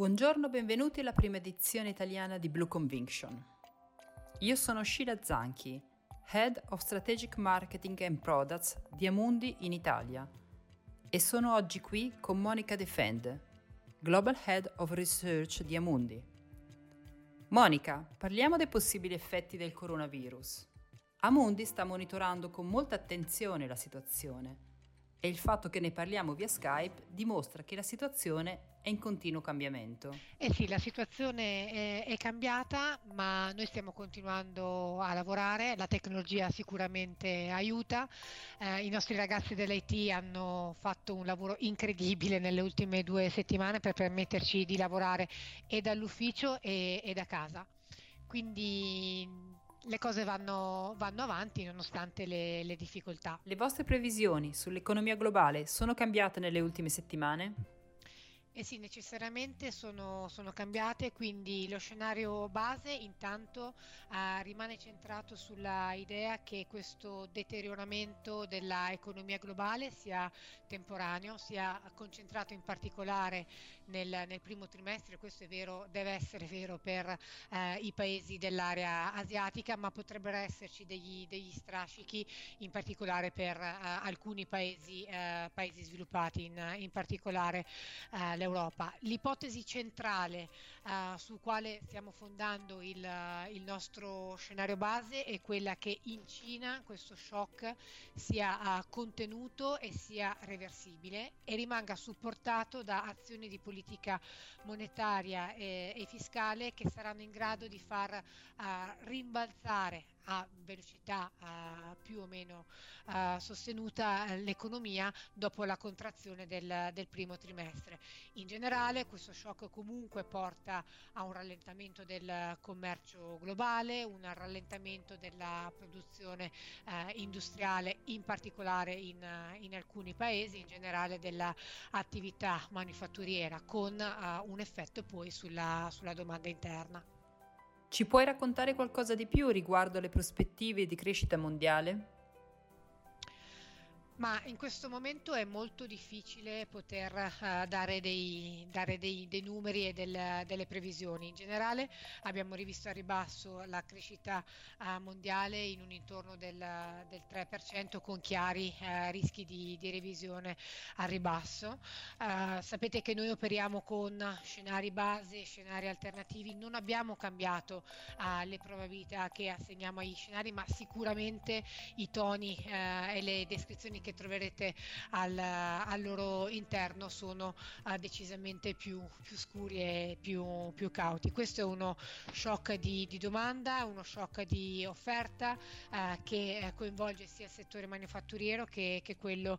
Buongiorno, benvenuti alla prima edizione italiana di Blue Conviction. Io sono Sheila Zanchi, Head of Strategic Marketing and Products di Amundi in Italia e sono oggi qui con Monica Defend, Global Head of Research di Amundi. Monica, parliamo dei possibili effetti del coronavirus. Amundi sta monitorando con molta attenzione la situazione e il fatto che ne parliamo via Skype dimostra che la situazione è in continuo cambiamento. Eh sì, la situazione è, è, cambiata, ma noi stiamo continuando a lavorare, la tecnologia sicuramente aiuta, eh, i nostri ragazzi dell'IT hanno fatto un lavoro incredibile nelle ultime due settimane per permetterci di lavorare e dall'ufficio e, e da casa. Quindi le cose vanno, vanno avanti nonostante le, le difficoltà. Le vostre previsioni sull'economia globale sono cambiate nelle ultime settimane? Eh sì, necessariamente sono, sono, cambiate, quindi lo scenario base intanto uh, rimane centrato sulla idea che questo deterioramamento dell'economia globale sia temporaneo, sia concentrato in particolare nel, nel primo trimestre, questo è vero, deve essere vero per uh, i paesi dell'area asiatica, ma potrebbero esserci degli, degli strascichi in particolare per uh, alcuni paesi, paesi sviluppati, in, in particolare l'Europa l'Europa. L'ipotesi centrale uh, sul quale stiamo fondando il, il, nostro scenario base è quella che in Cina questo shock sia uh, contenuto e sia reversibile e rimanga supportato da azioni di politica monetaria e, e fiscale che saranno in grado di far rimbalzare a velocità uh, più o meno uh, sostenuta eh, l'economia dopo la contrazione del, del, primo trimestre. In generale questo shock comunque porta a un rallentamento del commercio globale, un rallentamento della produzione uh, industriale in particolare in, in, alcuni paesi, in generale dell'attività manifatturiera con un effetto poi sulla, sulla domanda interna. Ci puoi raccontare qualcosa di più riguardo alle prospettive di crescita mondiale? Ma in questo momento è molto difficile poter uh, dare, dei, dare dei, dei, numeri e del, delle previsioni. In generale abbiamo rivisto a ribasso la crescita uh, mondiale in un intorno del, del 3% con chiari uh, rischi di, di, revisione a ribasso. sapete che noi operiamo con scenari base, scenari alternativi, non abbiamo cambiato le probabilità che assegniamo agli scenari, ma sicuramente i toni e le descrizioni che che troverete al, al loro interno sono uh, decisamente più, più, scuri e più, più, cauti. Questo è uno shock di, di domanda, uno shock di offerta uh, che eh, coinvolge sia il settore manifatturiero che, che quello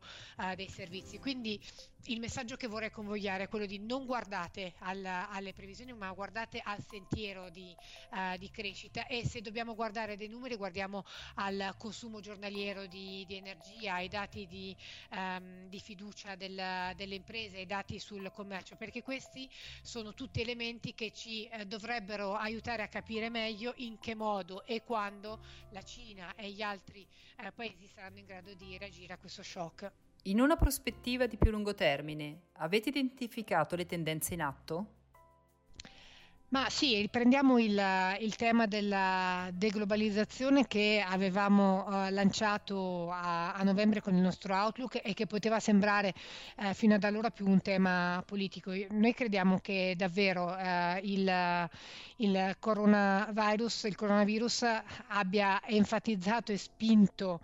dei servizi. Quindi il messaggio che vorrei convogliare è quello di non guardate al, alle previsioni ma guardate al sentiero di, di, crescita e se dobbiamo guardare dei numeri guardiamo al consumo giornaliero di, di energia, ai dati di, um, di fiducia del, delle imprese, i dati sul commercio, perché questi sono tutti elementi che ci eh, dovrebbero aiutare a capire meglio in che modo e quando la Cina e gli altri eh, paesi saranno in grado di reagire a questo shock. In una prospettiva di più lungo termine, avete identificato le tendenze in atto? Ma sì, riprendiamo il, il, tema della deglobalizzazione che avevamo uh, lanciato a, a, novembre con il nostro Outlook e che poteva sembrare uh, fino ad allora più un tema politico. Noi crediamo che davvero uh, il, il, coronavirus, il coronavirus abbia enfatizzato e spinto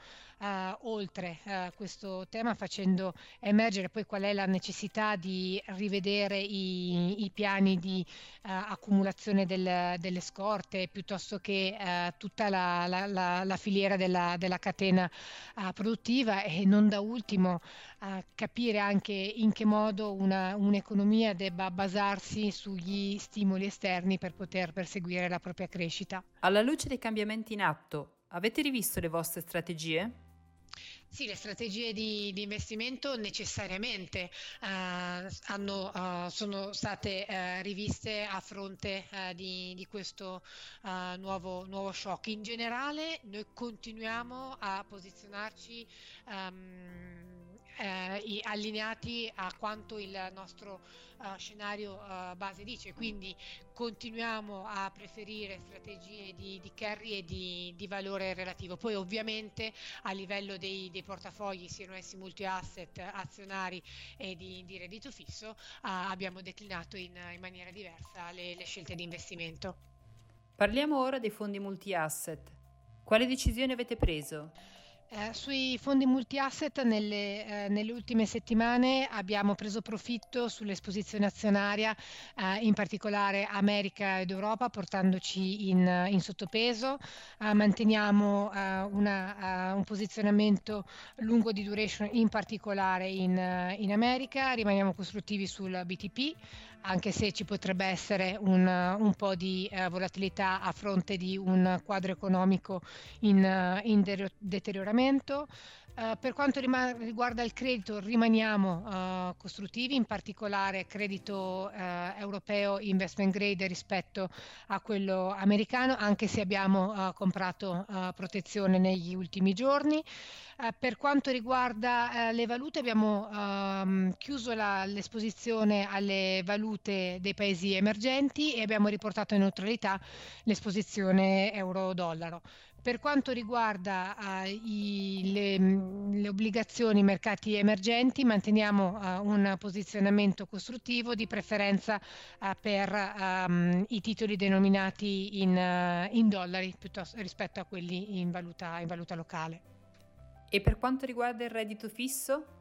oltre questo tema facendo emergere poi qual è la necessità di rivedere i, i piani di accumulazione accumulazione del, delle scorte piuttosto che eh, tutta la, la, la, la, filiera della, della catena eh, produttiva e non da ultimo eh, capire anche in che modo una, un'economia debba basarsi sugli stimoli esterni per poter perseguire la propria crescita. Alla luce dei cambiamenti in atto, avete rivisto le vostre strategie? Sì, le strategie di, di investimento necessariamente eh, hanno, uh, sono state uh, riviste a fronte uh, di, di, questo nuovo, nuovo, shock. In generale noi continuiamo a posizionarci um, eh, allineati a quanto il nostro uh, scenario uh, base dice, quindi continuiamo a preferire strategie di, di carry e di, di, valore relativo. Poi ovviamente a livello dei, dei portafogli, siano essi multi-asset, azionari e di, di reddito fisso, abbiamo declinato in, in maniera diversa le, le scelte di investimento. Parliamo ora dei fondi multi-asset. Quale decisione avete preso? Eh, sui fondi multi-asset nelle, eh, nelle, ultime settimane abbiamo preso profitto sull'esposizione azionaria, eh, in particolare America ed Europa, portandoci in, in sottopeso. Eh, manteniamo eh, una, un posizionamento lungo di duration, in particolare in, in America. Rimaniamo costruttivi sul BTP anche se ci potrebbe essere un, un po' di eh, volatilità a fronte di un quadro economico in, eh, in de- deterioramento. Uh, per quanto riguarda il credito rimaniamo uh, costruttivi, in particolare credito uh, europeo investment grade rispetto a quello americano, anche se abbiamo comprato protezione negli ultimi giorni. per quanto riguarda le valute abbiamo um, chiuso la, l'esposizione alle valute dei paesi emergenti e abbiamo riportato in neutralità l'esposizione euro-dollaro. Per quanto riguarda uh, i, le, le, obbligazioni mercati emergenti, manteniamo uh, un posizionamento costruttivo di preferenza uh, per um, i titoli denominati in, in dollari rispetto a quelli in valuta, in valuta locale. E per quanto riguarda il reddito fisso?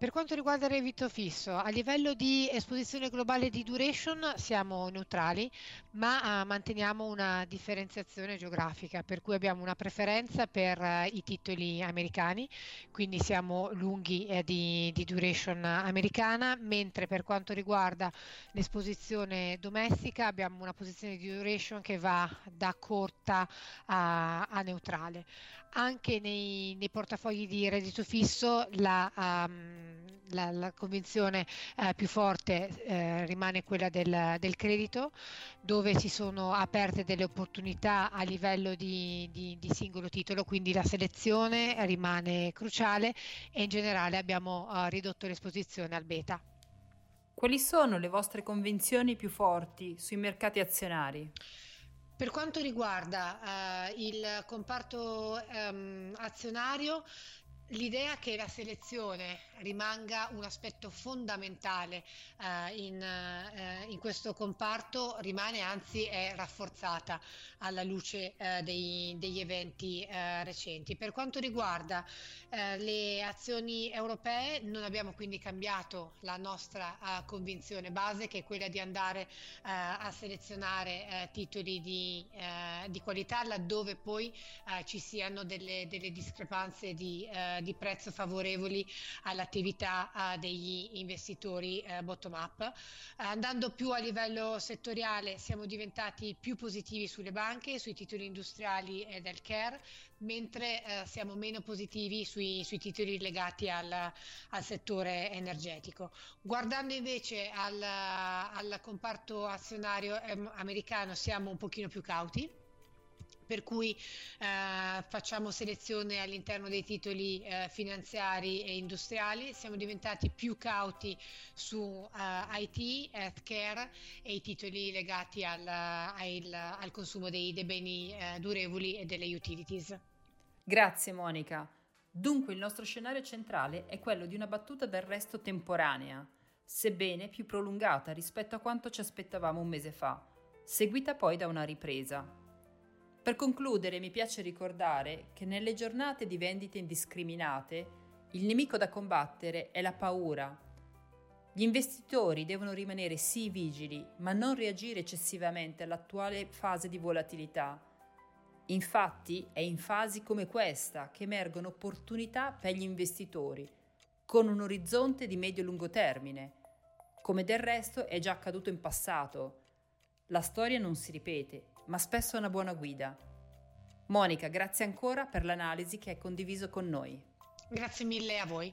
Per quanto riguarda il reddito fisso, a livello di esposizione globale di duration siamo neutrali, ma uh, manteniamo una differenziazione geografica, per cui abbiamo una preferenza per uh, i titoli americani, quindi siamo lunghi eh, di, di, duration americana, mentre per quanto riguarda l'esposizione domestica abbiamo una posizione di duration che va da corta a, a neutrale anche nei, nei, portafogli di reddito fisso la, um, la, la convinzione eh, più forte eh, rimane quella del, del, credito, dove si sono aperte delle opportunità a livello di, di, di, singolo titolo, quindi la selezione rimane cruciale e in generale abbiamo uh, ridotto l'esposizione al beta. Quali sono le vostre convinzioni più forti sui mercati azionari? Per quanto riguarda uh, il comparto um, azionario, l'idea che la selezione rimanga un aspetto fondamentale uh, in, uh, in, questo comparto rimane anzi è rafforzata alla luce uh, dei, degli eventi recenti. Per quanto riguarda le azioni europee non abbiamo quindi cambiato la nostra convinzione base che è quella di andare a selezionare titoli di, di, qualità laddove poi ci siano delle, delle discrepanze di, di prezzo favorevoli all'attività degli investitori bottom up. andando più a livello settoriale siamo diventati più positivi sulle banche, sui titoli industriali e del care, mentre eh, siamo meno positivi sui, sui titoli legati al, al, settore energetico. Guardando invece al, al comparto azionario eh, americano siamo un pochino più cauti per cui eh, facciamo selezione all'interno dei titoli eh, finanziari e industriali, siamo diventati più cauti su eh, IT, healthcare e i titoli legati al, al, al consumo dei, dei beni eh, durevoli e delle utilities. Grazie Monica. Dunque il nostro scenario centrale è quello di una battuta d'arresto temporanea, sebbene più prolungata rispetto a quanto ci aspettavamo un mese fa, seguita poi da una ripresa. Per concludere mi piace ricordare che nelle giornate di vendite indiscriminate il nemico da combattere è la paura. Gli investitori devono rimanere sì vigili, ma non reagire eccessivamente all'attuale fase di volatilità. Infatti è in fasi come questa che emergono opportunità per gli investitori, con un orizzonte di medio-lungo termine, come del resto è già accaduto in passato. La storia non si ripete ma spesso è una buona guida. Monica, grazie ancora per l'analisi che hai condiviso con noi. Grazie mille a voi.